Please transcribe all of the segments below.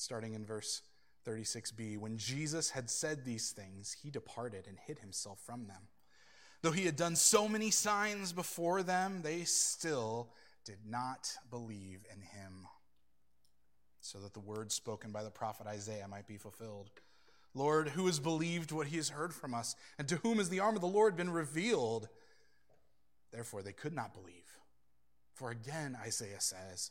starting in verse 36b. When Jesus had said these things, he departed and hid himself from them. Though he had done so many signs before them, they still did not believe in him. So that the words spoken by the prophet Isaiah might be fulfilled. Lord, who has believed what he has heard from us? And to whom has the arm of the Lord been revealed? Therefore, they could not believe. For again, Isaiah says,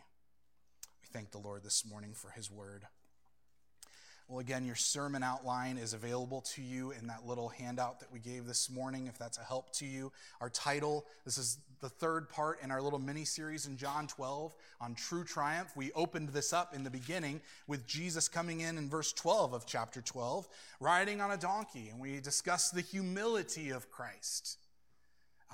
Thank the Lord this morning for his word. Well, again, your sermon outline is available to you in that little handout that we gave this morning, if that's a help to you. Our title, this is the third part in our little mini series in John 12 on true triumph. We opened this up in the beginning with Jesus coming in in verse 12 of chapter 12, riding on a donkey, and we discussed the humility of Christ.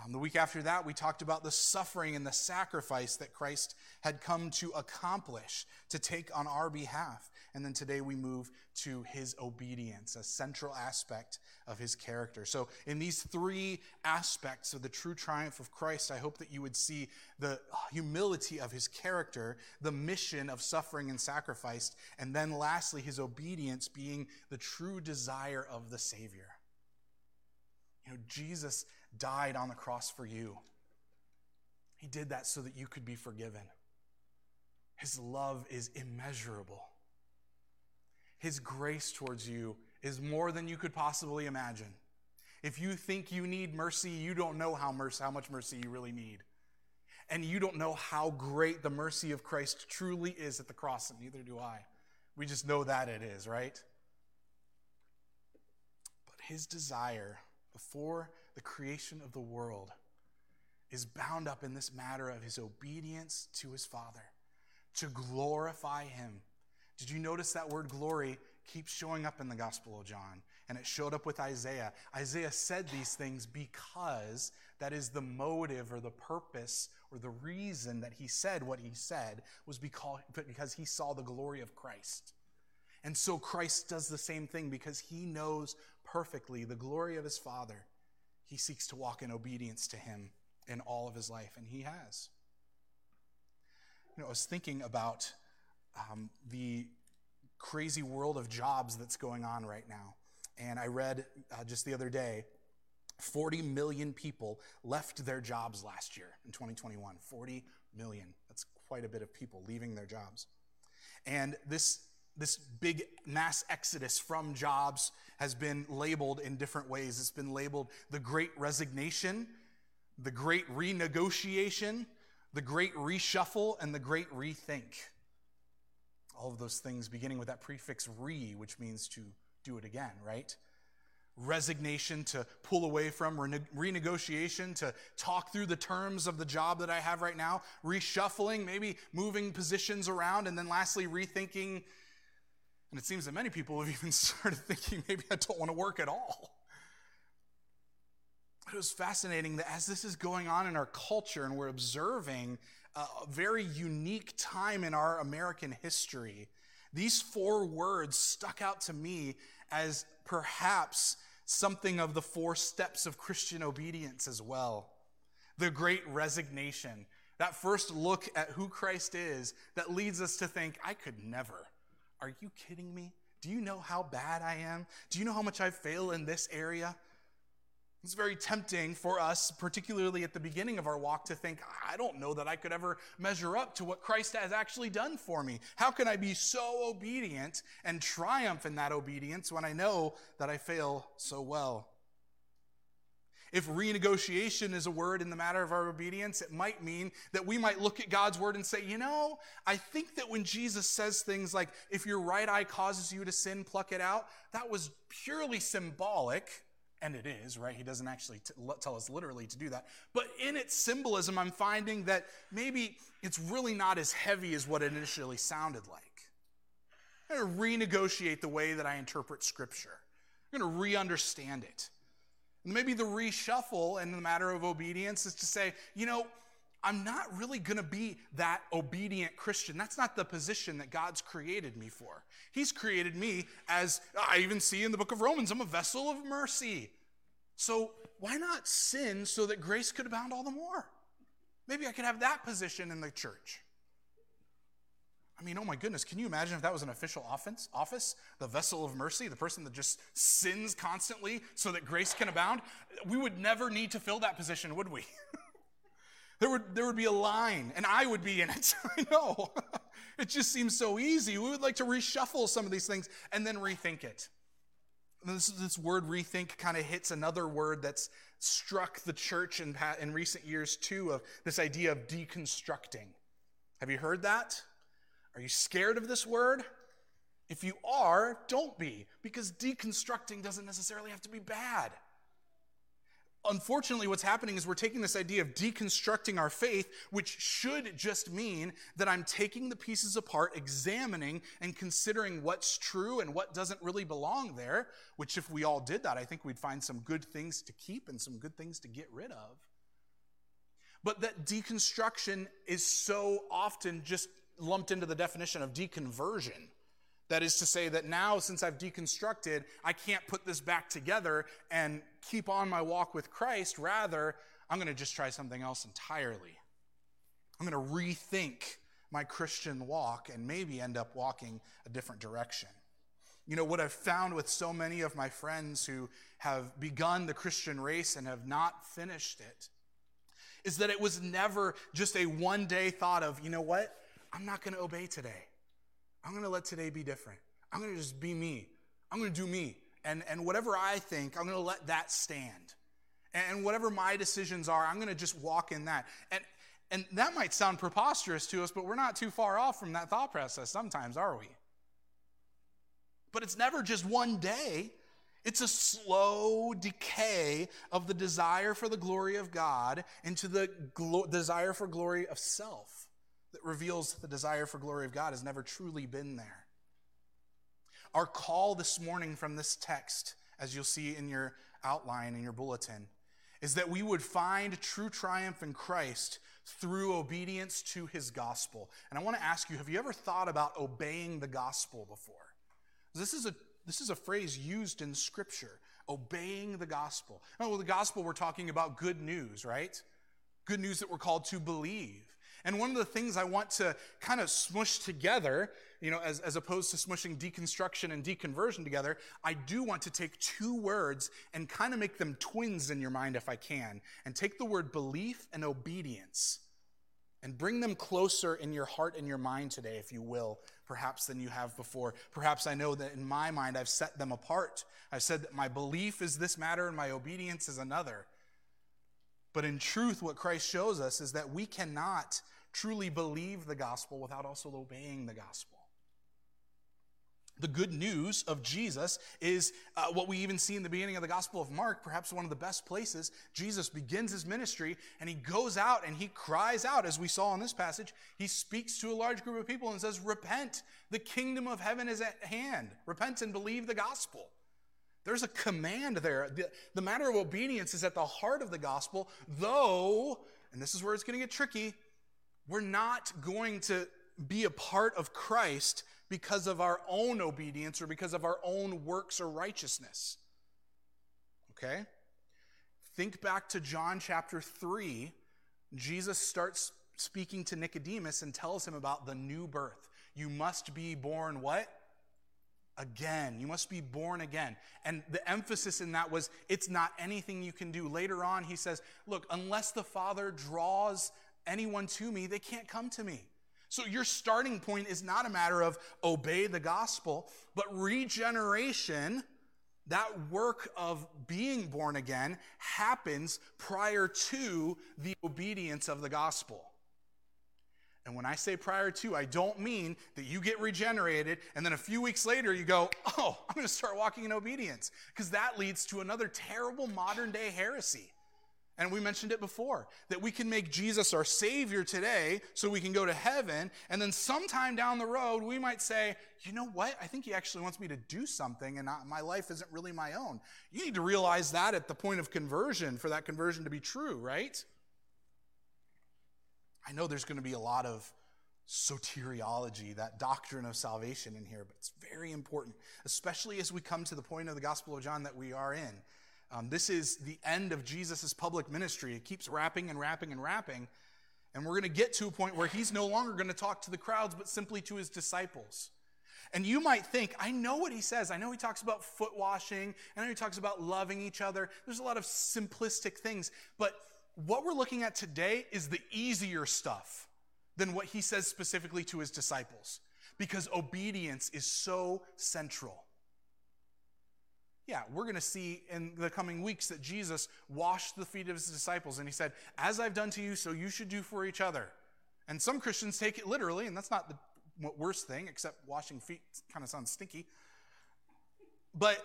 Um, the week after that, we talked about the suffering and the sacrifice that Christ had come to accomplish to take on our behalf. And then today we move to his obedience, a central aspect of his character. So, in these three aspects of the true triumph of Christ, I hope that you would see the humility of his character, the mission of suffering and sacrifice, and then lastly, his obedience being the true desire of the Savior. You know, Jesus died on the cross for you. He did that so that you could be forgiven. His love is immeasurable. His grace towards you is more than you could possibly imagine. If you think you need mercy, you don't know how, mercy, how much mercy you really need. And you don't know how great the mercy of Christ truly is at the cross, and neither do I. We just know that it is, right? But his desire before the creation of the world is bound up in this matter of his obedience to his Father, to glorify him. Did you notice that word glory keeps showing up in the Gospel of John? And it showed up with Isaiah. Isaiah said these things because that is the motive or the purpose or the reason that he said what he said was because, because he saw the glory of Christ. And so Christ does the same thing because he knows perfectly the glory of his Father. He seeks to walk in obedience to him in all of his life, and he has. You know, I was thinking about um, the crazy world of jobs that's going on right now. And I read uh, just the other day 40 million people left their jobs last year in 2021. 40 million. That's quite a bit of people leaving their jobs. And this this big mass exodus from jobs has been labeled in different ways. It's been labeled the great resignation, the great renegotiation, the great reshuffle, and the great rethink. All of those things beginning with that prefix re, which means to do it again, right? Resignation to pull away from, renegotiation to talk through the terms of the job that I have right now, reshuffling, maybe moving positions around, and then lastly, rethinking and it seems that many people have even started thinking maybe I don't want to work at all. It was fascinating that as this is going on in our culture and we're observing a very unique time in our American history, these four words stuck out to me as perhaps something of the four steps of Christian obedience as well. The great resignation, that first look at who Christ is that leads us to think, I could never. Are you kidding me? Do you know how bad I am? Do you know how much I fail in this area? It's very tempting for us, particularly at the beginning of our walk, to think, I don't know that I could ever measure up to what Christ has actually done for me. How can I be so obedient and triumph in that obedience when I know that I fail so well? If renegotiation is a word in the matter of our obedience, it might mean that we might look at God's word and say, you know, I think that when Jesus says things like, if your right eye causes you to sin, pluck it out, that was purely symbolic and it is, right? He doesn't actually t- tell us literally to do that. But in its symbolism, I'm finding that maybe it's really not as heavy as what it initially sounded like. I'm going to renegotiate the way that I interpret Scripture, I'm going to re understand it. And maybe the reshuffle in the matter of obedience is to say, you know, I'm not really going to be that obedient Christian. That's not the position that God's created me for. He's created me as I even see in the book of Romans, I'm a vessel of mercy. So why not sin so that grace could abound all the more? Maybe I could have that position in the church. I mean, oh my goodness, can you imagine if that was an official office? Office, the vessel of mercy, the person that just sins constantly so that grace can abound? We would never need to fill that position, would we? There would, there would be a line, and I would be in it. I know. it just seems so easy. We would like to reshuffle some of these things and then rethink it. This, this word rethink kind of hits another word that's struck the church in, in recent years too of this idea of deconstructing. Have you heard that? Are you scared of this word? If you are, don't be, because deconstructing doesn't necessarily have to be bad unfortunately, what's happening is we're taking this idea of deconstructing our faith, which should just mean that I'm taking the pieces apart, examining and considering what's true and what doesn't really belong there, which, if we all did that, I think we'd find some good things to keep and some good things to get rid of. But that deconstruction is so often just lumped into the definition of deconversion. That is to say, that now, since I've deconstructed, I can't put this back together and keep on my walk with Christ. Rather, I'm going to just try something else entirely. I'm going to rethink my Christian walk and maybe end up walking a different direction. You know, what I've found with so many of my friends who have begun the Christian race and have not finished it is that it was never just a one day thought of, you know what? I'm not going to obey today. I'm going to let today be different. I'm going to just be me. I'm going to do me. And, and whatever I think, I'm going to let that stand. And whatever my decisions are, I'm going to just walk in that. And, and that might sound preposterous to us, but we're not too far off from that thought process sometimes, are we? But it's never just one day. It's a slow decay of the desire for the glory of God into the glo- desire for glory of self that reveals the desire for glory of God has never truly been there. Our call this morning from this text, as you'll see in your outline in your bulletin, is that we would find true triumph in Christ through obedience to his gospel. And I want to ask you have you ever thought about obeying the gospel before? This is a, this is a phrase used in Scripture obeying the gospel. Now, with the gospel, we're talking about good news, right? Good news that we're called to believe. And one of the things I want to kind of smush together, you know, as, as opposed to smushing deconstruction and deconversion together, I do want to take two words and kind of make them twins in your mind if I can, and take the word belief and obedience and bring them closer in your heart and your mind today, if you will, perhaps than you have before. Perhaps I know that in my mind I've set them apart. I've said that my belief is this matter and my obedience is another. But in truth, what Christ shows us is that we cannot truly believe the gospel without also obeying the gospel. The good news of Jesus is uh, what we even see in the beginning of the Gospel of Mark, perhaps one of the best places. Jesus begins his ministry and he goes out and he cries out, as we saw in this passage. He speaks to a large group of people and says, Repent, the kingdom of heaven is at hand. Repent and believe the gospel. There's a command there. The, the matter of obedience is at the heart of the gospel, though, and this is where it's going to get tricky, we're not going to be a part of Christ because of our own obedience or because of our own works or righteousness. okay? Think back to John chapter 3. Jesus starts speaking to Nicodemus and tells him about the new birth. You must be born what? Again. You must be born again. And the emphasis in that was it's not anything you can do. Later on, he says, Look, unless the Father draws anyone to me, they can't come to me. So your starting point is not a matter of obey the gospel, but regeneration, that work of being born again, happens prior to the obedience of the gospel. And when I say prior to, I don't mean that you get regenerated and then a few weeks later you go, oh, I'm going to start walking in obedience. Because that leads to another terrible modern day heresy. And we mentioned it before that we can make Jesus our Savior today so we can go to heaven. And then sometime down the road, we might say, you know what? I think He actually wants me to do something and my life isn't really my own. You need to realize that at the point of conversion for that conversion to be true, right? I know there's going to be a lot of soteriology, that doctrine of salvation in here, but it's very important, especially as we come to the point of the Gospel of John that we are in. Um, this is the end of Jesus' public ministry. It keeps wrapping and wrapping and wrapping. And we're going to get to a point where he's no longer going to talk to the crowds, but simply to his disciples. And you might think, I know what he says. I know he talks about foot washing. I know he talks about loving each other. There's a lot of simplistic things. But what we're looking at today is the easier stuff than what he says specifically to his disciples because obedience is so central. Yeah, we're going to see in the coming weeks that Jesus washed the feet of his disciples and he said, As I've done to you, so you should do for each other. And some Christians take it literally, and that's not the worst thing, except washing feet kind of sounds stinky. But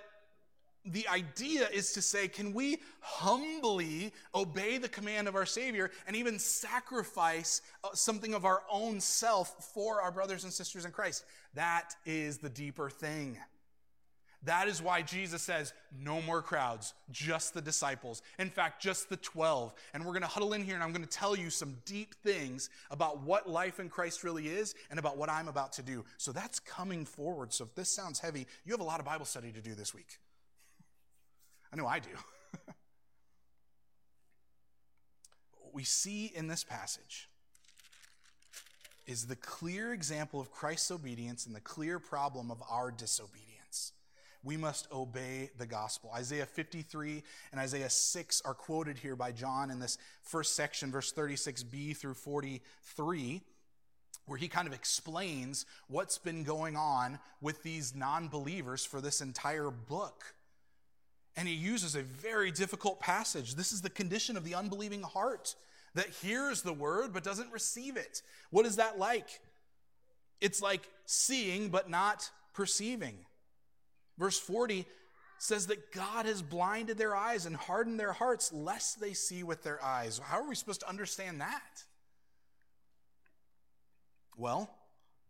the idea is to say, can we humbly obey the command of our Savior and even sacrifice uh, something of our own self for our brothers and sisters in Christ? That is the deeper thing. That is why Jesus says, no more crowds, just the disciples. In fact, just the 12. And we're going to huddle in here and I'm going to tell you some deep things about what life in Christ really is and about what I'm about to do. So that's coming forward. So if this sounds heavy, you have a lot of Bible study to do this week. I know I do. what we see in this passage is the clear example of Christ's obedience and the clear problem of our disobedience. We must obey the gospel. Isaiah 53 and Isaiah 6 are quoted here by John in this first section, verse 36b through 43 where he kind of explains what's been going on with these non believers for this entire book. And he uses a very difficult passage. This is the condition of the unbelieving heart that hears the word but doesn't receive it. What is that like? It's like seeing but not perceiving. Verse 40 says that God has blinded their eyes and hardened their hearts lest they see with their eyes. How are we supposed to understand that? Well,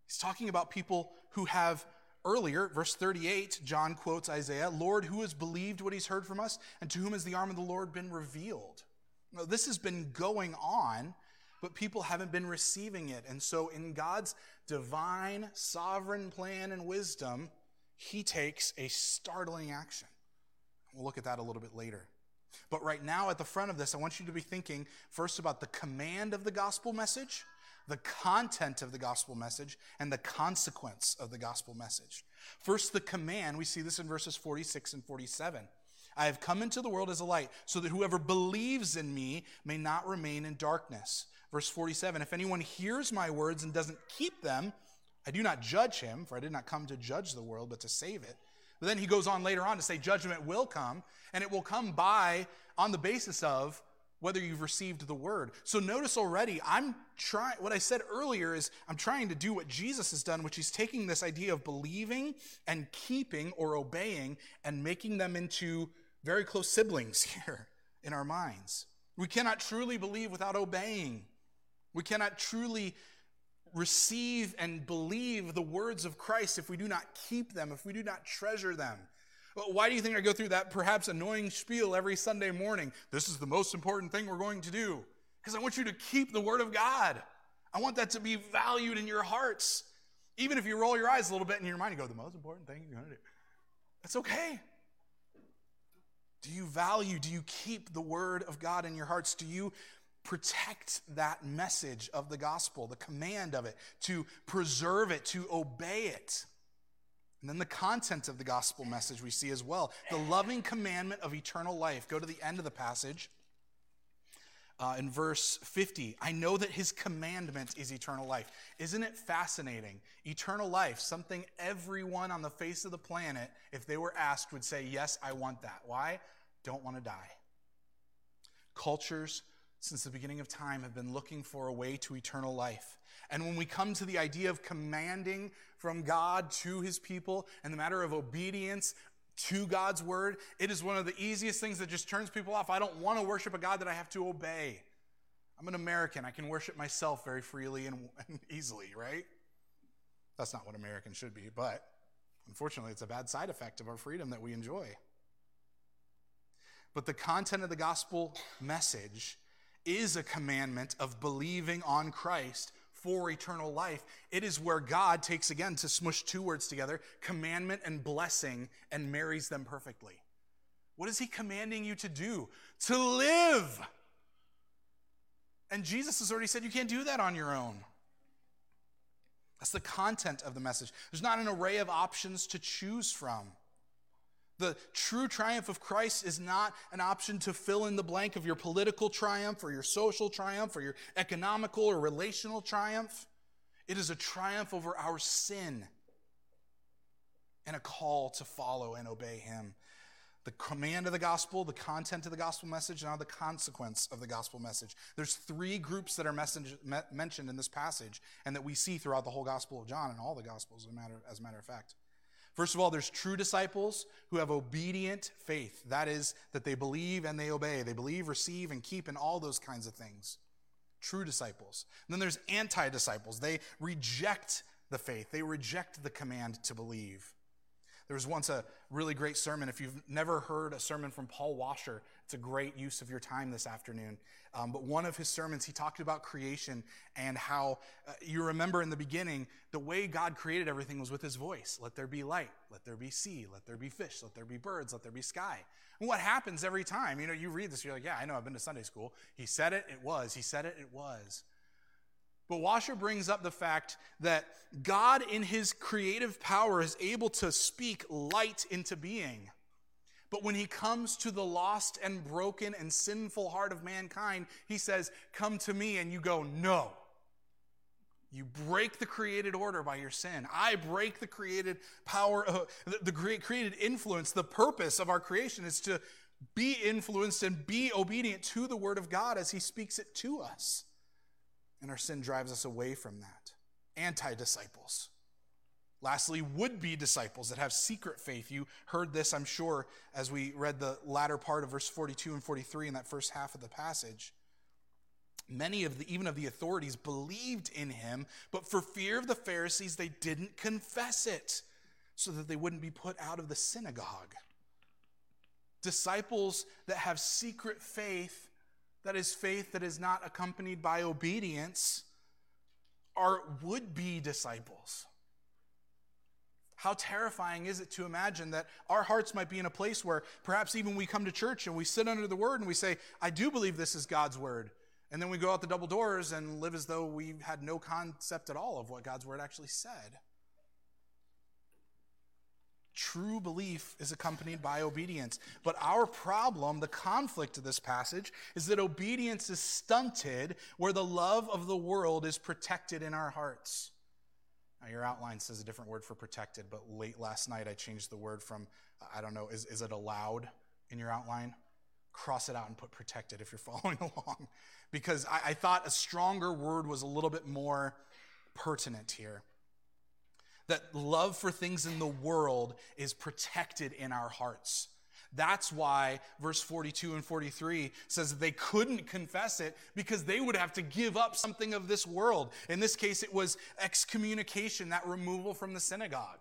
he's talking about people who have Earlier, verse 38, John quotes Isaiah Lord, who has believed what he's heard from us, and to whom has the arm of the Lord been revealed? Now, this has been going on, but people haven't been receiving it. And so, in God's divine, sovereign plan and wisdom, he takes a startling action. We'll look at that a little bit later. But right now, at the front of this, I want you to be thinking first about the command of the gospel message the content of the gospel message and the consequence of the gospel message. First, the command, we see this in verses 46 and 47. I have come into the world as a light, so that whoever believes in me may not remain in darkness. Verse 47 If anyone hears my words and doesn't keep them, I do not judge him, for I did not come to judge the world, but to save it. But then he goes on later on to say, Judgment will come, and it will come by on the basis of whether you've received the word. So notice already, I'm trying, what I said earlier is I'm trying to do what Jesus has done, which is taking this idea of believing and keeping or obeying and making them into very close siblings here in our minds. We cannot truly believe without obeying. We cannot truly receive and believe the words of Christ if we do not keep them, if we do not treasure them. Why do you think I go through that perhaps annoying spiel every Sunday morning? This is the most important thing we're going to do. Because I want you to keep the Word of God. I want that to be valued in your hearts. Even if you roll your eyes a little bit in your mind, you go, the most important thing you're going to do. That's okay. Do you value? Do you keep the word of God in your hearts? Do you protect that message of the gospel, the command of it, to preserve it, to obey it? And then the content of the gospel message we see as well the loving commandment of eternal life. Go to the end of the passage. Uh, in verse 50, I know that his commandment is eternal life. Isn't it fascinating? Eternal life, something everyone on the face of the planet, if they were asked, would say, Yes, I want that. Why? Don't want to die. Cultures, since the beginning of time, have been looking for a way to eternal life. And when we come to the idea of commanding from God to his people and the matter of obedience to God's word, it is one of the easiest things that just turns people off. I don't want to worship a God that I have to obey. I'm an American. I can worship myself very freely and, easily, right? That's not what Americans should be, but unfortunately, it's a bad side effect of our freedom that we enjoy. But the content of the gospel message is a commandment of believing on Christ for eternal life. It is where God takes again to smush two words together commandment and blessing and marries them perfectly. What is He commanding you to do? To live. And Jesus has already said you can't do that on your own. That's the content of the message. There's not an array of options to choose from. The true triumph of Christ is not an option to fill in the blank of your political triumph or your social triumph or your economical or relational triumph. It is a triumph over our sin and a call to follow and obey Him. The command of the gospel, the content of the gospel message, and now the consequence of the gospel message. There's three groups that are message, me, mentioned in this passage and that we see throughout the whole gospel of John and all the gospels, as a matter, as a matter of fact. First of all, there's true disciples who have obedient faith. That is, that they believe and they obey. They believe, receive, and keep, and all those kinds of things. True disciples. And then there's anti disciples. They reject the faith, they reject the command to believe. There was once a really great sermon. If you've never heard a sermon from Paul Washer, it's a great use of your time this afternoon. Um, but one of his sermons, he talked about creation and how uh, you remember in the beginning, the way God created everything was with his voice. Let there be light, let there be sea, let there be fish, let there be birds, let there be sky. And what happens every time? You know, you read this, you're like, yeah, I know, I've been to Sunday school. He said it, it was. He said it, it was. But Washer brings up the fact that God, in his creative power, is able to speak light into being. But when he comes to the lost and broken and sinful heart of mankind, he says, Come to me, and you go, No. You break the created order by your sin. I break the created power, uh, the, the created influence. The purpose of our creation is to be influenced and be obedient to the word of God as he speaks it to us. And our sin drives us away from that. Anti disciples. Lastly, would be disciples that have secret faith. You heard this, I'm sure, as we read the latter part of verse 42 and 43 in that first half of the passage. Many of the, even of the authorities, believed in him, but for fear of the Pharisees, they didn't confess it so that they wouldn't be put out of the synagogue. Disciples that have secret faith that is faith that is not accompanied by obedience, are would be disciples. How terrifying is it to imagine that our hearts might be in a place where perhaps even we come to church and we sit under the word and we say, I do believe this is God's word. And then we go out the double doors and live as though we had no concept at all of what God's word actually said. True belief is accompanied by obedience. But our problem, the conflict of this passage, is that obedience is stunted where the love of the world is protected in our hearts. Now, your outline says a different word for protected, but late last night I changed the word from, I don't know, is, is it allowed in your outline? Cross it out and put protected if you're following along. Because I, I thought a stronger word was a little bit more pertinent here that love for things in the world is protected in our hearts. That's why verse 42 and 43 says that they couldn't confess it because they would have to give up something of this world. In this case, it was excommunication, that removal from the synagogue.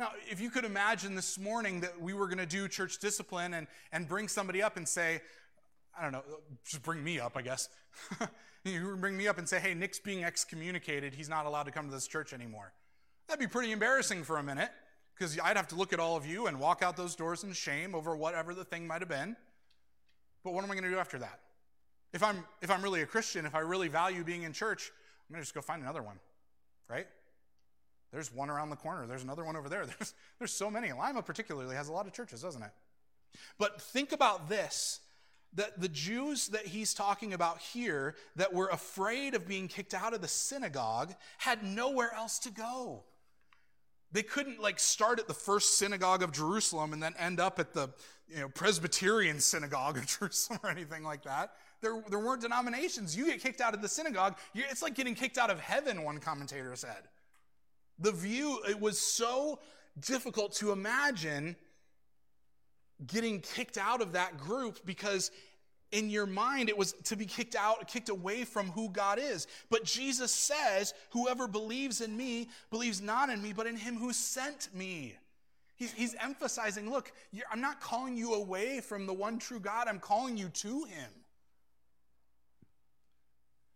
Now, if you could imagine this morning that we were going to do church discipline and, and bring somebody up and say, I don't know, just bring me up, I guess. you bring me up and say, hey, Nick's being excommunicated. He's not allowed to come to this church anymore. That'd be pretty embarrassing for a minute because I'd have to look at all of you and walk out those doors in shame over whatever the thing might have been. But what am I going to do after that? If I'm if I'm really a Christian, if I really value being in church, I'm going to just go find another one, right? There's one around the corner. There's another one over there. There's there's so many. Lima particularly has a lot of churches, doesn't it? But think about this that the Jews that he's talking about here that were afraid of being kicked out of the synagogue had nowhere else to go. They couldn't like start at the first synagogue of Jerusalem and then end up at the you know, Presbyterian synagogue of Jerusalem or anything like that. There, there weren't denominations. You get kicked out of the synagogue, it's like getting kicked out of heaven, one commentator said. The view, it was so difficult to imagine getting kicked out of that group because in your mind it was to be kicked out kicked away from who god is. But jesus says whoever believes in me believes not in me but in him who sent me. He's, he's emphasizing look i'm not calling you away from the one true god i'm calling you to him.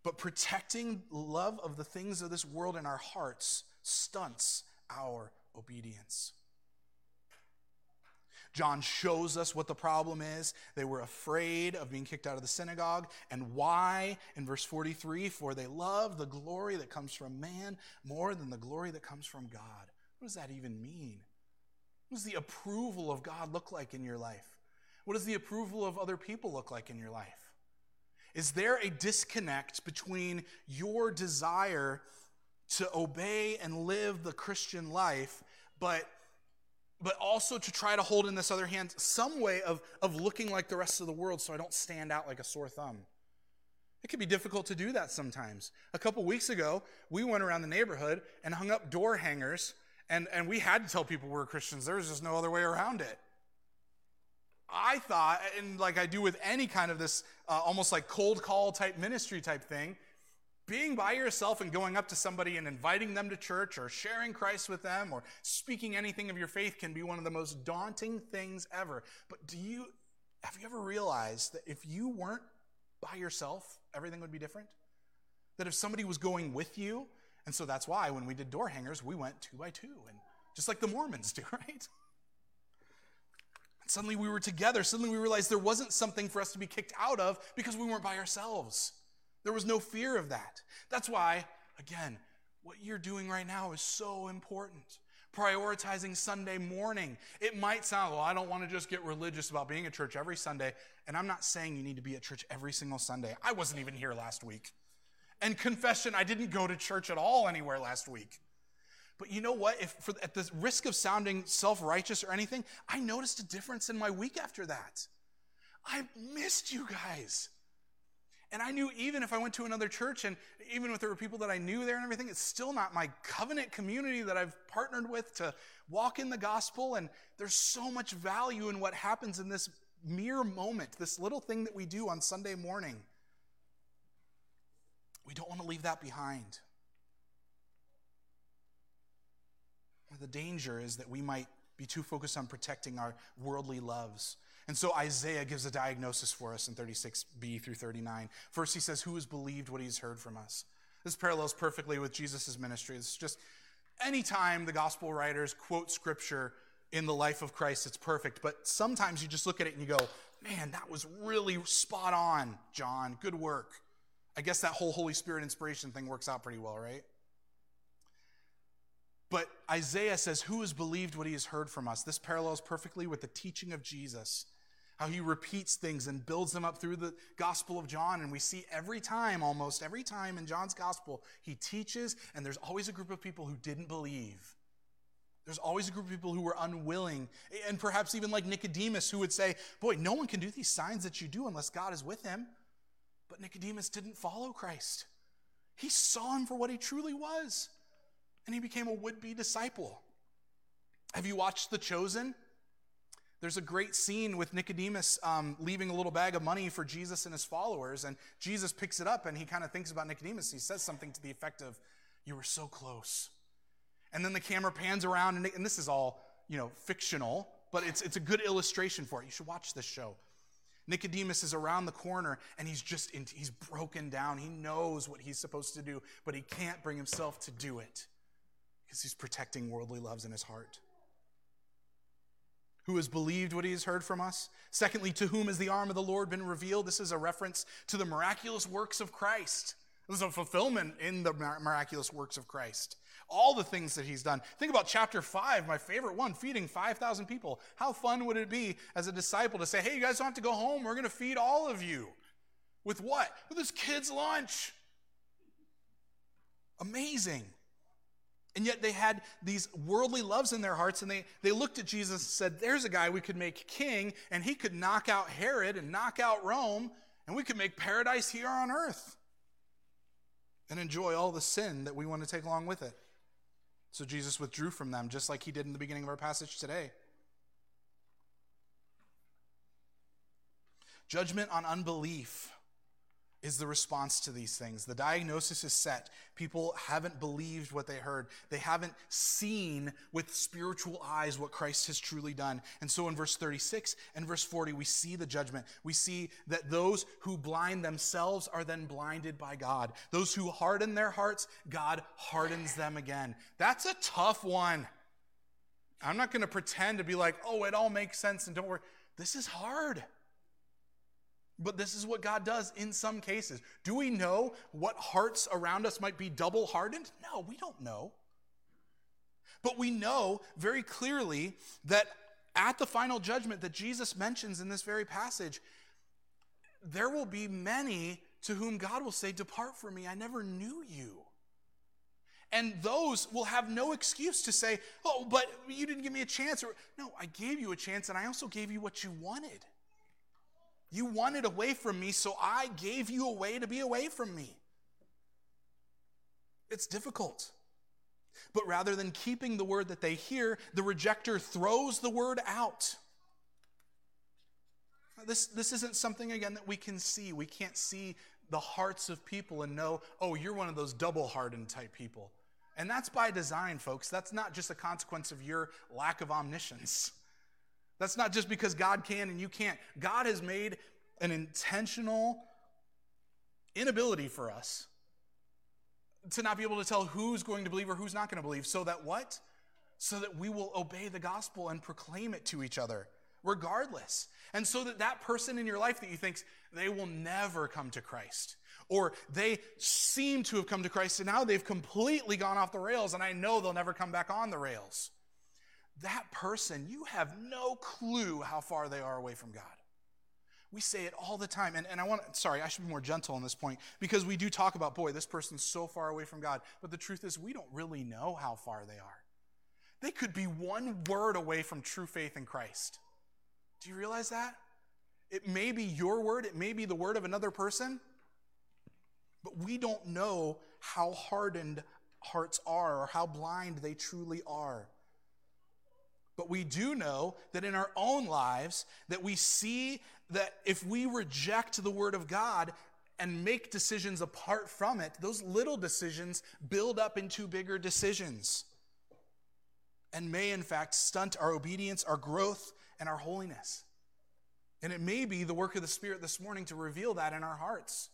But protecting love of the things of this world in our hearts stunts our obedience John shows us what the problem is. They were afraid of being kicked out of the synagogue. And why? In verse 43 For they love the glory that comes from man more than the glory that comes from God. What does that even mean? What does the approval of God look like in your life? What does the approval of other people look like in your life? Is there a disconnect between your desire to obey and live the Christian life, but but also to try to hold in this other hand some way of, of looking like the rest of the world so I don't stand out like a sore thumb. It can be difficult to do that sometimes. A couple weeks ago, we went around the neighborhood and hung up door hangers, and, and we had to tell people we were Christians. There was just no other way around it. I thought, and like I do with any kind of this uh, almost like cold call type ministry type thing, being by yourself and going up to somebody and inviting them to church or sharing Christ with them or speaking anything of your faith can be one of the most daunting things ever. But do you have you ever realized that if you weren't by yourself, everything would be different? That if somebody was going with you, and so that's why when we did door hangers, we went two by two, and just like the Mormons do, right? And suddenly we were together. Suddenly we realized there wasn't something for us to be kicked out of because we weren't by ourselves. There was no fear of that. That's why, again, what you're doing right now is so important. Prioritizing Sunday morning. It might sound, well, I don't want to just get religious about being at church every Sunday. And I'm not saying you need to be at church every single Sunday. I wasn't even here last week. And confession, I didn't go to church at all anywhere last week. But you know what? If for, at the risk of sounding self righteous or anything, I noticed a difference in my week after that. I missed you guys. And I knew even if I went to another church and even if there were people that I knew there and everything, it's still not my covenant community that I've partnered with to walk in the gospel. And there's so much value in what happens in this mere moment, this little thing that we do on Sunday morning. We don't want to leave that behind. The danger is that we might be too focused on protecting our worldly loves and so Isaiah gives a diagnosis for us in 36b through 39. First, he says, Who has believed what he's heard from us? This parallels perfectly with Jesus' ministry. It's just anytime the gospel writers quote scripture in the life of Christ, it's perfect. But sometimes you just look at it and you go, Man, that was really spot on, John. Good work. I guess that whole Holy Spirit inspiration thing works out pretty well, right? But Isaiah says, Who has believed what he has heard from us? This parallels perfectly with the teaching of Jesus, how he repeats things and builds them up through the Gospel of John. And we see every time, almost every time in John's Gospel, he teaches, and there's always a group of people who didn't believe. There's always a group of people who were unwilling, and perhaps even like Nicodemus, who would say, Boy, no one can do these signs that you do unless God is with him. But Nicodemus didn't follow Christ, he saw him for what he truly was and he became a would be disciple. Have you watched The Chosen? There's a great scene with Nicodemus um, leaving a little bag of money for Jesus and his followers, and Jesus picks it up and he kind of thinks about Nicodemus. He says something to the effect of, You were so close. And then the camera pans around, and, and this is all, you know, fictional, but it's, it's a good illustration for it. You should watch this show. Nicodemus is around the corner and he's just in, he's broken down. He knows what he's supposed to do, but he can't bring himself to do it because he's protecting worldly loves in his heart. Who has believed what he has heard from us. Secondly, to whom has the arm of the Lord been revealed? This is a reference to the miraculous works of Christ. There's a fulfillment in the miraculous works of Christ. All the things that he's done. Think about chapter 5, my favorite one, feeding 5,000 people. How fun would it be as a disciple to say, hey, you guys don't have to go home. We're going to feed all of you. With what? With this kid's lunch. Amazing. And yet they had these worldly loves in their hearts, and they, they looked at Jesus and said, There's a guy we could make king, and he could knock out Herod and knock out Rome, and we could make paradise here on earth and enjoy all the sin that we want to take along with it. So Jesus withdrew from them, just like he did in the beginning of our passage today. Judgment on unbelief is the response to these things. The diagnosis is set. People haven't believed what they heard. They haven't seen with spiritual eyes what Christ has truly done. And so in verse 36 and verse 40, we see the judgment. We see that those who blind themselves are then blinded by God. Those who harden their hearts, God hardens them again. That's a tough one. I'm not going to pretend to be like, oh, it all makes sense and don't worry. This is hard. But this is what God does in some cases. Do we know what hearts around us might be double hardened? No, we don't know. But we know very clearly that at the final judgment that Jesus mentions in this very passage, there will be many to whom God will say, Depart from me, I never knew you. And those will have no excuse to say, Oh, but you didn't give me a chance. Or, no, I gave you a chance and I also gave you what you wanted. You wanted away from me, so I gave you a way to be away from me. It's difficult. But rather than keeping the word that they hear, the rejecter throws the word out. This, this isn't something, again, that we can see. We can't see the hearts of people and know, oh, you're one of those double hardened type people. And that's by design, folks. That's not just a consequence of your lack of omniscience. That's not just because God can and you can't. God has made an intentional inability for us to not be able to tell who's going to believe or who's not going to believe. So that what? So that we will obey the gospel and proclaim it to each other, regardless. And so that that person in your life that you think they will never come to Christ, or they seem to have come to Christ and now they've completely gone off the rails, and I know they'll never come back on the rails that person, you have no clue how far they are away from God. We say it all the time. And, and I want, sorry, I should be more gentle on this point because we do talk about, boy, this person's so far away from God. But the truth is, we don't really know how far they are. They could be one word away from true faith in Christ. Do you realize that? It may be your word, it may be the word of another person, but we don't know how hardened hearts are or how blind they truly are. But we do know that in our own lives that we see that if we reject the word of God and make decisions apart from it, those little decisions build up into bigger decisions and may in fact stunt our obedience, our growth, and our holiness. And it may be the work of the Spirit this morning to reveal that in our hearts.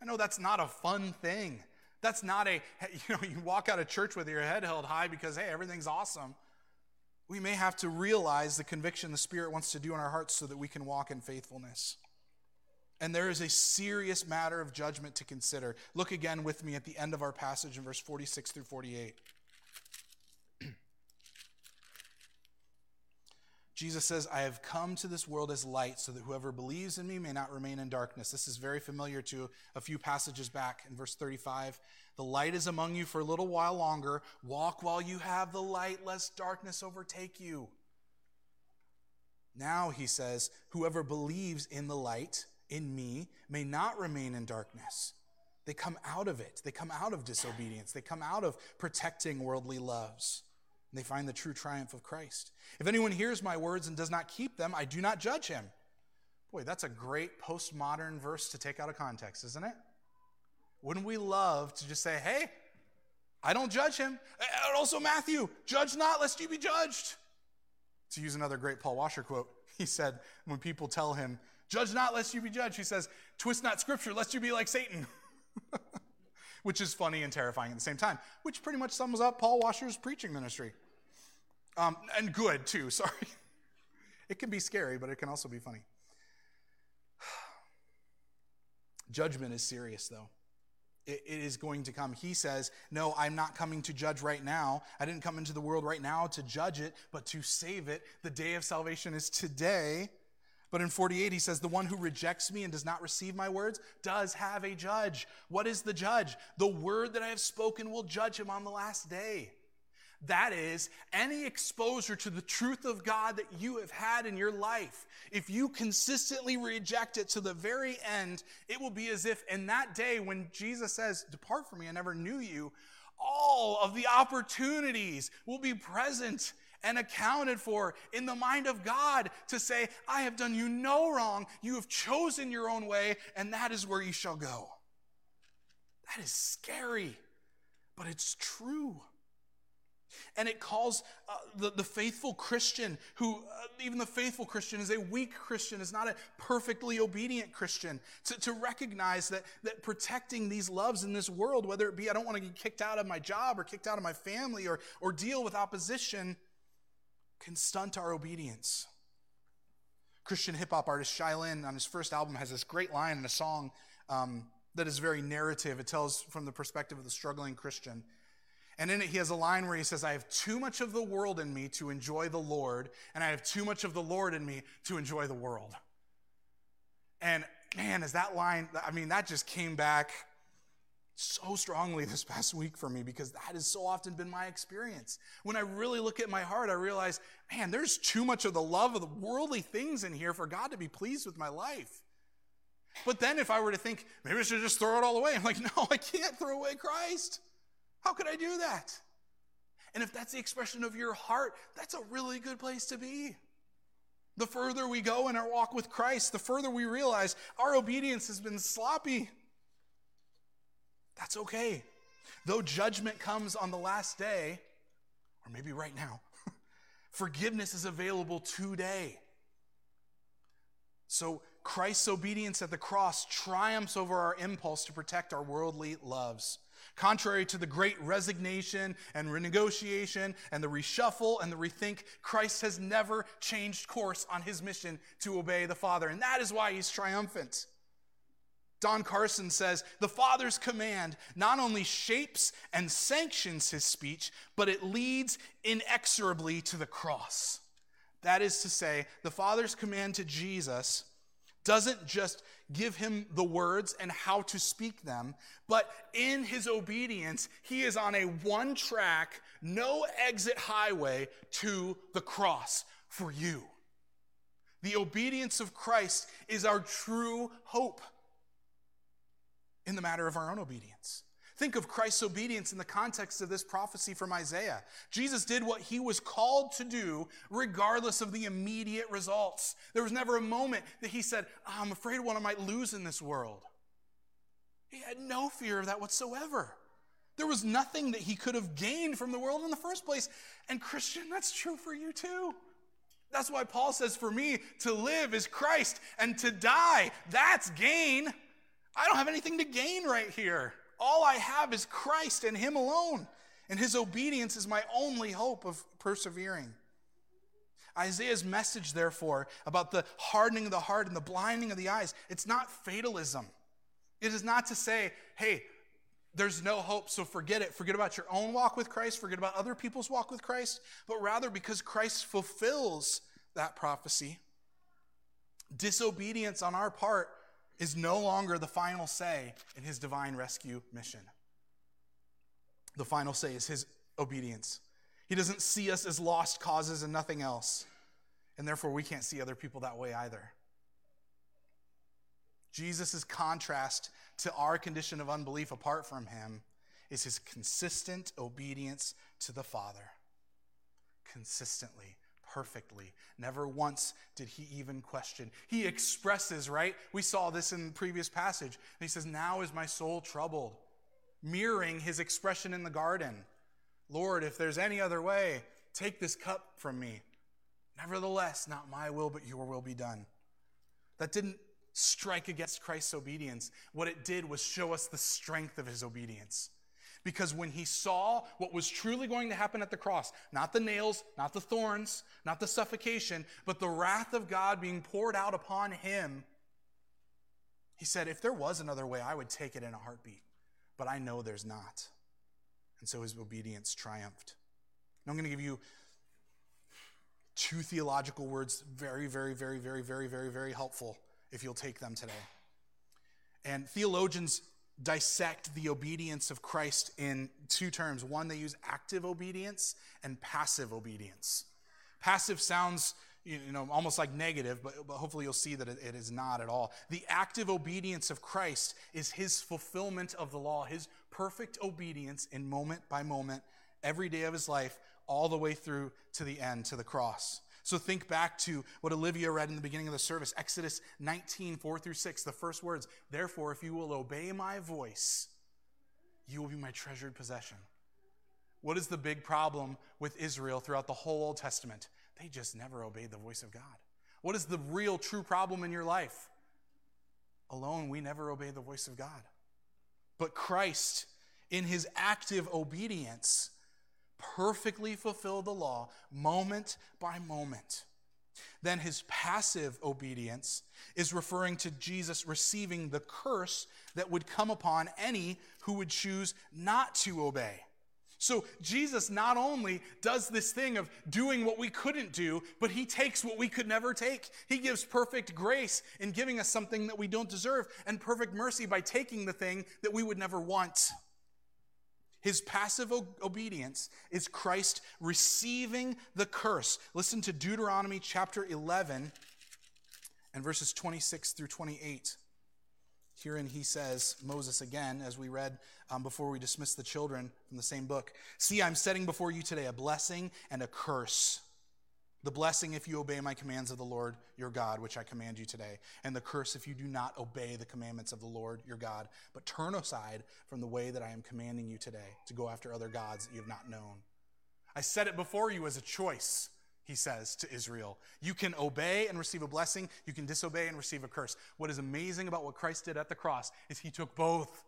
I know that's not a fun thing. That's not a, you know, you walk out of church with your head held high because, hey, everything's awesome we may have to realize the conviction the Spirit wants to do in our hearts so that we can walk in faithfulness. And there is a serious matter of judgment to consider. Look again with me at the end of our passage in verse 46 through 48. Jesus says, I have come to this world as light so that whoever believes in me may not remain in darkness. This is very familiar to a few passages back in verse 35. The light is among you for a little while longer. Walk while you have the light, lest darkness overtake you. Now, he says, whoever believes in the light, in me, may not remain in darkness. They come out of it. They come out of disobedience. They come out of protecting worldly loves. And they find the true triumph of Christ. If anyone hears my words and does not keep them, I do not judge him. Boy, that's a great postmodern verse to take out of context, isn't it? Wouldn't we love to just say, hey, I don't judge him? And also, Matthew, judge not lest you be judged. To use another great Paul Washer quote, he said, when people tell him, judge not lest you be judged, he says, twist not scripture lest you be like Satan. which is funny and terrifying at the same time, which pretty much sums up Paul Washer's preaching ministry. Um, and good, too, sorry. It can be scary, but it can also be funny. Judgment is serious, though. It, it is going to come. He says, No, I'm not coming to judge right now. I didn't come into the world right now to judge it, but to save it. The day of salvation is today. But in 48, he says, The one who rejects me and does not receive my words does have a judge. What is the judge? The word that I have spoken will judge him on the last day. That is, any exposure to the truth of God that you have had in your life, if you consistently reject it to the very end, it will be as if in that day when Jesus says, Depart from me, I never knew you, all of the opportunities will be present and accounted for in the mind of God to say, I have done you no wrong. You have chosen your own way, and that is where you shall go. That is scary, but it's true. And it calls uh, the, the faithful Christian, who, uh, even the faithful Christian, is a weak Christian, is not a perfectly obedient Christian, to, to recognize that, that protecting these loves in this world, whether it be I don't want to get kicked out of my job or kicked out of my family or, or deal with opposition, can stunt our obedience. Christian hip hop artist Shai Linne on his first album has this great line in a song um, that is very narrative. It tells from the perspective of the struggling Christian. And in it, he has a line where he says, I have too much of the world in me to enjoy the Lord, and I have too much of the Lord in me to enjoy the world. And man, is that line, I mean, that just came back so strongly this past week for me because that has so often been my experience. When I really look at my heart, I realize, man, there's too much of the love of the worldly things in here for God to be pleased with my life. But then if I were to think, maybe I should just throw it all away, I'm like, no, I can't throw away Christ. How could I do that? And if that's the expression of your heart, that's a really good place to be. The further we go in our walk with Christ, the further we realize our obedience has been sloppy. That's okay. Though judgment comes on the last day, or maybe right now, forgiveness is available today. So Christ's obedience at the cross triumphs over our impulse to protect our worldly loves. Contrary to the great resignation and renegotiation and the reshuffle and the rethink, Christ has never changed course on his mission to obey the Father. And that is why he's triumphant. Don Carson says the Father's command not only shapes and sanctions his speech, but it leads inexorably to the cross. That is to say, the Father's command to Jesus doesn't just give him the words and how to speak them, but in his obedience, he is on a one track, no exit highway to the cross for you. The obedience of Christ is our true hope in the matter of our own obedience. Think of Christ's obedience in the context of this prophecy from Isaiah. Jesus did what he was called to do, regardless of the immediate results. There was never a moment that he said, I'm afraid what I might lose in this world. He had no fear of that whatsoever. There was nothing that he could have gained from the world in the first place. And, Christian, that's true for you too. That's why Paul says, For me, to live is Christ, and to die, that's gain. I don't have anything to gain right here. All I have is Christ and Him alone. And His obedience is my only hope of persevering. Isaiah's message, therefore, about the hardening of the heart and the blinding of the eyes, it's not fatalism. It is not to say, hey, there's no hope, so forget it. Forget about your own walk with Christ, forget about other people's walk with Christ, but rather because Christ fulfills that prophecy. Disobedience on our part is no longer the final say in his divine rescue mission. The final say is his obedience. He doesn't see us as lost causes and nothing else. And therefore, we can't see other people that way either. Jesus' contrast to our condition of unbelief apart from him is his consistent obedience to the Father. Consistently perfectly. Never once did he even question. He expresses, right? We saw this in the previous passage. he says, Now is my soul troubled, mirroring his expression in the garden. Lord, if there's any other way, take this cup from me. Nevertheless, not my will, but your will be done. That didn't strike against Christ's obedience. What it did was show us the strength of his obedience. Because when he saw what was truly going to happen at the cross, not the nails, not the thorns, not the suffocation, but the wrath of God being poured out upon him, he said, If there was another way, I would take it in a heartbeat. But I know there's not. And so his obedience triumphed. I'm going to give you two theological words, very, very, very, very, very, very, very helpful if you'll take them today. And theologians dissect the obedience of Christ in two terms. One, they use active obedience and passive obedience. Passive sounds you know, almost like negative, but, but hopefully you'll see that it, it is not at all. The active obedience of Christ is his fulfillment of the law, his perfect obedience in moment by moment, every day of his life, all the way through to the end, to the cross. So think back to what Olivia read in the beginning of the service, Exodus 19, 4 through 6, the first words. Therefore, if you will obey my voice, you will be my treasured possession. What is the big problem with Israel throughout the whole Old Testament? They just never obeyed the voice of God. What is the real true problem in your life? Alone, we never obey the voice of God. But Christ, in his active obedience, perfectly fulfill the law moment by moment. Then his passive obedience is referring to Jesus receiving the curse that would come upon any who would choose not to obey. So Jesus not only does this thing of doing what we couldn't do, but he takes what we could never take. He gives perfect grace in giving us something that we don't deserve, and perfect mercy by taking the thing that we would never want. His passive obedience is Christ receiving the curse. Listen to Deuteronomy chapter 11 and verses 26 through 28. Herein he says, Moses again, as we read um, before we dismissed the children from the same book See, I'm setting before you today a blessing and a curse. The blessing if you obey my commands of the Lord your God, which I command you today, and the curse if you do not obey the commandments of the Lord your God, but turn aside from the way that I am commanding you today to go after other gods that you have not known. I set it before you as a choice, he says to Israel. You can obey and receive a blessing, you can disobey and receive a curse. What is amazing about what Christ did at the cross is he took both.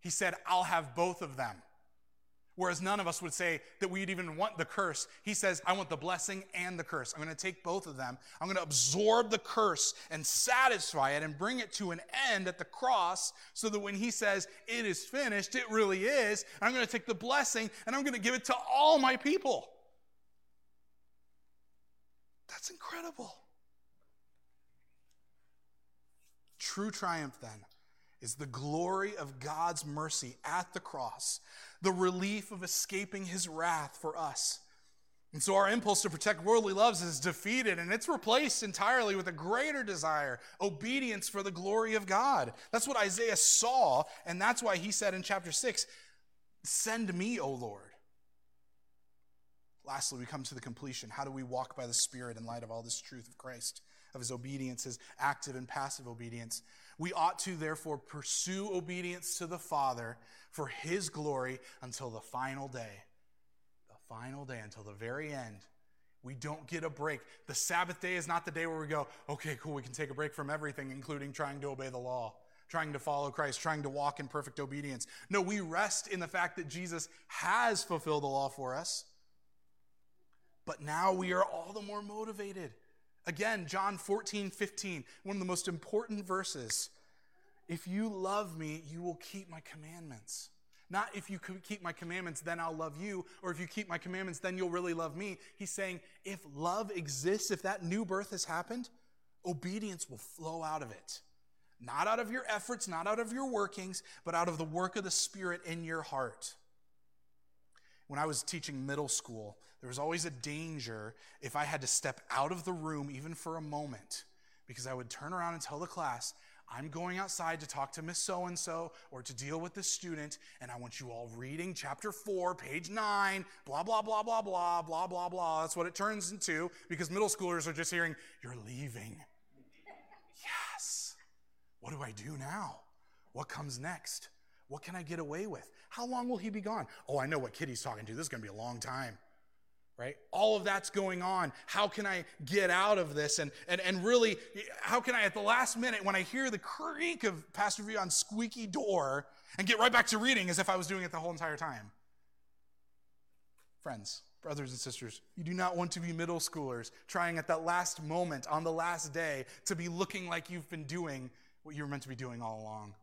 He said, I'll have both of them. Whereas none of us would say that we'd even want the curse. He says, I want the blessing and the curse. I'm going to take both of them. I'm going to absorb the curse and satisfy it and bring it to an end at the cross so that when he says, it is finished, it really is. I'm going to take the blessing and I'm going to give it to all my people. That's incredible. True triumph, then, is the glory of God's mercy at the cross, the relief of escaping his wrath for us. And so our impulse to protect worldly loves is defeated and it's replaced entirely with a greater desire, obedience for the glory of God. That's what Isaiah saw, and that's why he said in chapter 6, Send me, O Lord. Lastly, we come to the completion. How do we walk by the Spirit in light of all this truth of Christ, of his obedience, his active and passive obedience? We ought to therefore pursue obedience to the Father for His glory until the final day. The final day, until the very end. We don't get a break. The Sabbath day is not the day where we go, okay, cool, we can take a break from everything, including trying to obey the law, trying to follow Christ, trying to walk in perfect obedience. No, we rest in the fact that Jesus has fulfilled the law for us. But now we are all the more motivated Again, John 14, 15, one of the most important verses. If you love me, you will keep my commandments. Not if you keep my commandments, then I'll love you, or if you keep my commandments, then you'll really love me. He's saying if love exists, if that new birth has happened, obedience will flow out of it. Not out of your efforts, not out of your workings, but out of the work of the Spirit in your heart. When I was teaching middle school, there was always a danger if I had to step out of the room even for a moment, because I would turn around and tell the class, I'm going outside to talk to Miss So and so or to deal with this student, and I want you all reading chapter four, page nine, blah, blah, blah, blah, blah, blah, blah, blah. That's what it turns into because middle schoolers are just hearing, You're leaving. yes. What do I do now? What comes next? What can I get away with? How long will he be gone? Oh, I know what kid he's talking to. This is going to be a long time. Right? All of that's going on. How can I get out of this? And, and, and really, how can I, at the last minute, when I hear the creak of Pastor Vion's squeaky door, and get right back to reading as if I was doing it the whole entire time? Friends, brothers and sisters, you do not want to be middle schoolers trying at that last moment on the last day to be looking like you've been doing what you were meant to be doing all along.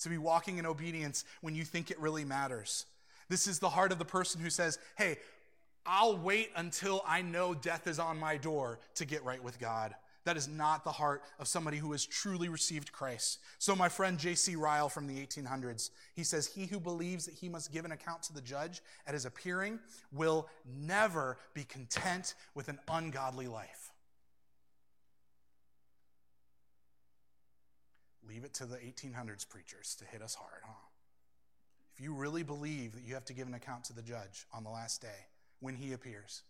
To be walking in obedience when you think it really matters. This is the heart of the person who says, Hey, I'll wait until I know death is on my door to get right with God. That is not the heart of somebody who has truly received Christ. So, my friend J.C. Ryle from the 1800s, he says, He who believes that he must give an account to the judge at his appearing will never be content with an ungodly life. Leave it to the 1800s preachers to hit us hard, huh? If you really believe that you have to give an account to the judge on the last day, when he appears,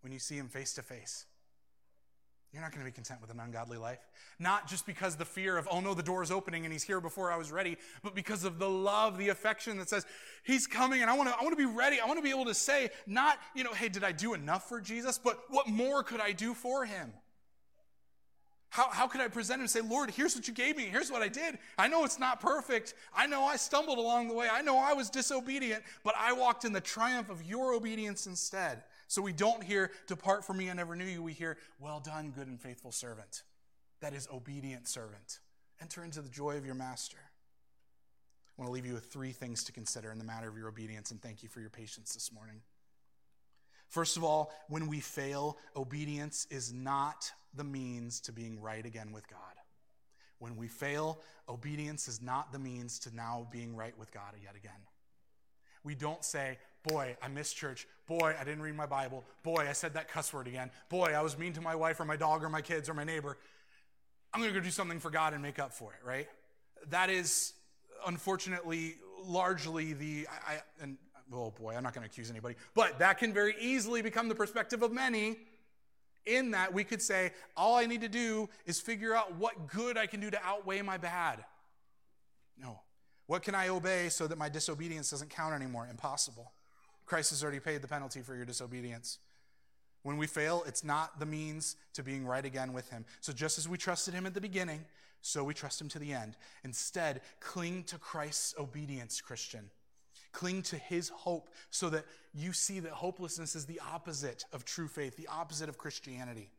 when you see him face to face. You're not going to be content with an ungodly life. Not just because the fear of, oh no, the door is opening and he's here before I was ready, but because of the love, the affection that says, he's coming and I want to, I want to be ready. I want to be able to say, not, you know, hey, did I do enough for Jesus? But what more could I do for him? How, how could I present him and say, Lord, here's what you gave me. Here's what I did. I know it's not perfect. I know I stumbled along the way. I know I was disobedient, but I walked in the triumph of your obedience instead. So we don't hear, Depart from me, I never knew you. We hear, Well done, good and faithful servant. That is obedient servant. Enter into the joy of your master. I want to leave you with three things to consider in the matter of your obedience, and thank you for your patience this morning. First of all, when we fail, obedience is not the means to being right again with God. When we fail, obedience is not the means to now being right with God yet again. We don't say, Boy, I missed church. Boy, I didn't read my Bible. Boy, I said that cuss word again. Boy, I was mean to my wife or my dog or my kids or my neighbor. I'm going to go do something for God and make up for it, right? That is unfortunately largely the, I, and oh boy, I'm not going to accuse anybody, but that can very easily become the perspective of many. In that, we could say, all I need to do is figure out what good I can do to outweigh my bad. No. What can I obey so that my disobedience doesn't count anymore? Impossible. Christ has already paid the penalty for your disobedience. When we fail, it's not the means to being right again with Him. So just as we trusted Him at the beginning, so we trust Him to the end. Instead, cling to Christ's obedience, Christian. Cling to his hope so that you see that hopelessness is the opposite of true faith, the opposite of Christianity.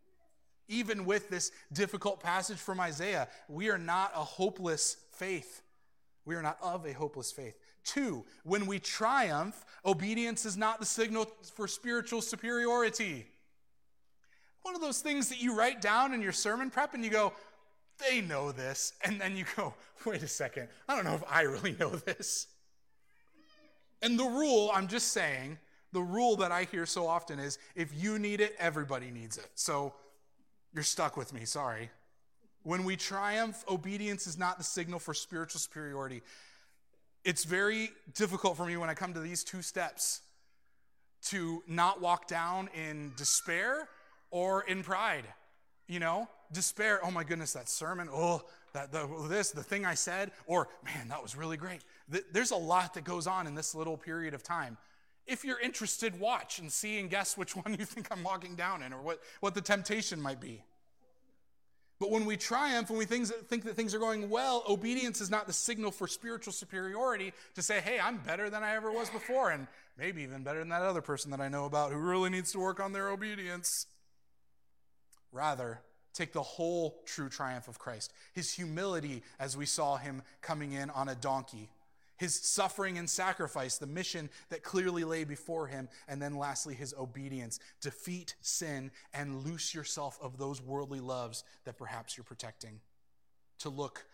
Even with this difficult passage from Isaiah, we are not a hopeless faith. We are not of a hopeless faith. Two, when we triumph, obedience is not the signal for spiritual superiority. One of those things that you write down in your sermon prep and you go, they know this. And then you go, wait a second, I don't know if I really know this. And the rule, I'm just saying, the rule that I hear so often is if you need it, everybody needs it. So you're stuck with me, sorry. When we triumph, obedience is not the signal for spiritual superiority. It's very difficult for me when I come to these two steps to not walk down in despair or in pride. You know, despair, oh my goodness, that sermon, oh, that the, this, the thing I said, or man, that was really great. There's a lot that goes on in this little period of time. If you're interested, watch and see and guess which one you think I'm walking down in or what, what the temptation might be. But when we triumph, when we think that things are going well, obedience is not the signal for spiritual superiority to say, hey, I'm better than I ever was before, and maybe even better than that other person that I know about who really needs to work on their obedience. Rather, take the whole true triumph of Christ. His humility as we saw him coming in on a donkey, his suffering and sacrifice, the mission that clearly lay before him, and then lastly, his obedience. Defeat sin and loose yourself of those worldly loves that perhaps you're protecting. To look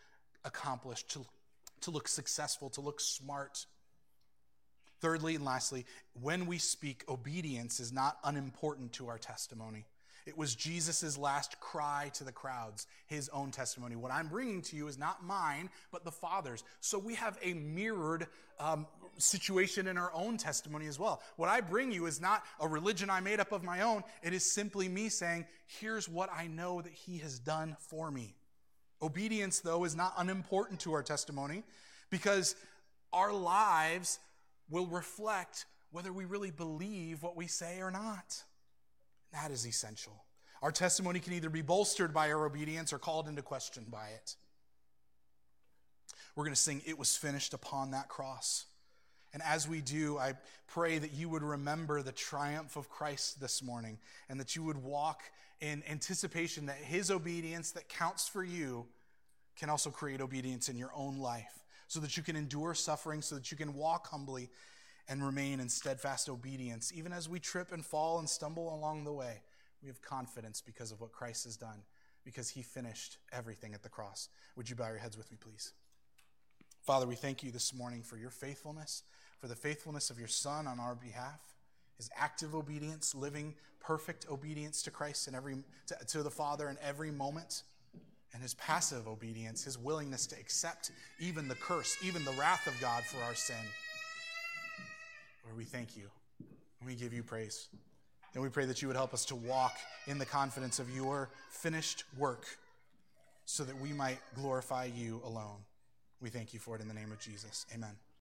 accomplished, to, to look successful, to look smart. Thirdly and lastly, when we speak, obedience is not unimportant to our testimony. It was Jesus' last cry to the crowds, his own testimony. What I'm bringing to you is not mine, but the Father's. So we have a mirrored um, situation in our own testimony as well. What I bring you is not a religion I made up of my own, it is simply me saying, here's what I know that he has done for me. Obedience, though, is not unimportant to our testimony because our lives will reflect whether we really believe what we say or not. That is essential. Our testimony can either be bolstered by our obedience or called into question by it. We're going to sing, It Was Finished Upon That Cross. And as we do, I pray that you would remember the triumph of Christ this morning and that you would walk in anticipation that his obedience that counts for you can also create obedience in your own life so that you can endure suffering, so that you can walk humbly and remain in steadfast obedience. Even as we trip and fall and stumble along the way, we have confidence because of what Christ has done, because he finished everything at the cross. Would you bow your heads with me, please? Father, we thank you this morning for your faithfulness, for the faithfulness of your Son on our behalf, his active obedience, living perfect obedience to Christ and every to, to the Father in every moment, and his passive obedience, his willingness to accept even the curse, even the wrath of God for our sin. Lord, we thank you and we give you praise. And we pray that you would help us to walk in the confidence of your finished work so that we might glorify you alone. We thank you for it in the name of Jesus. Amen.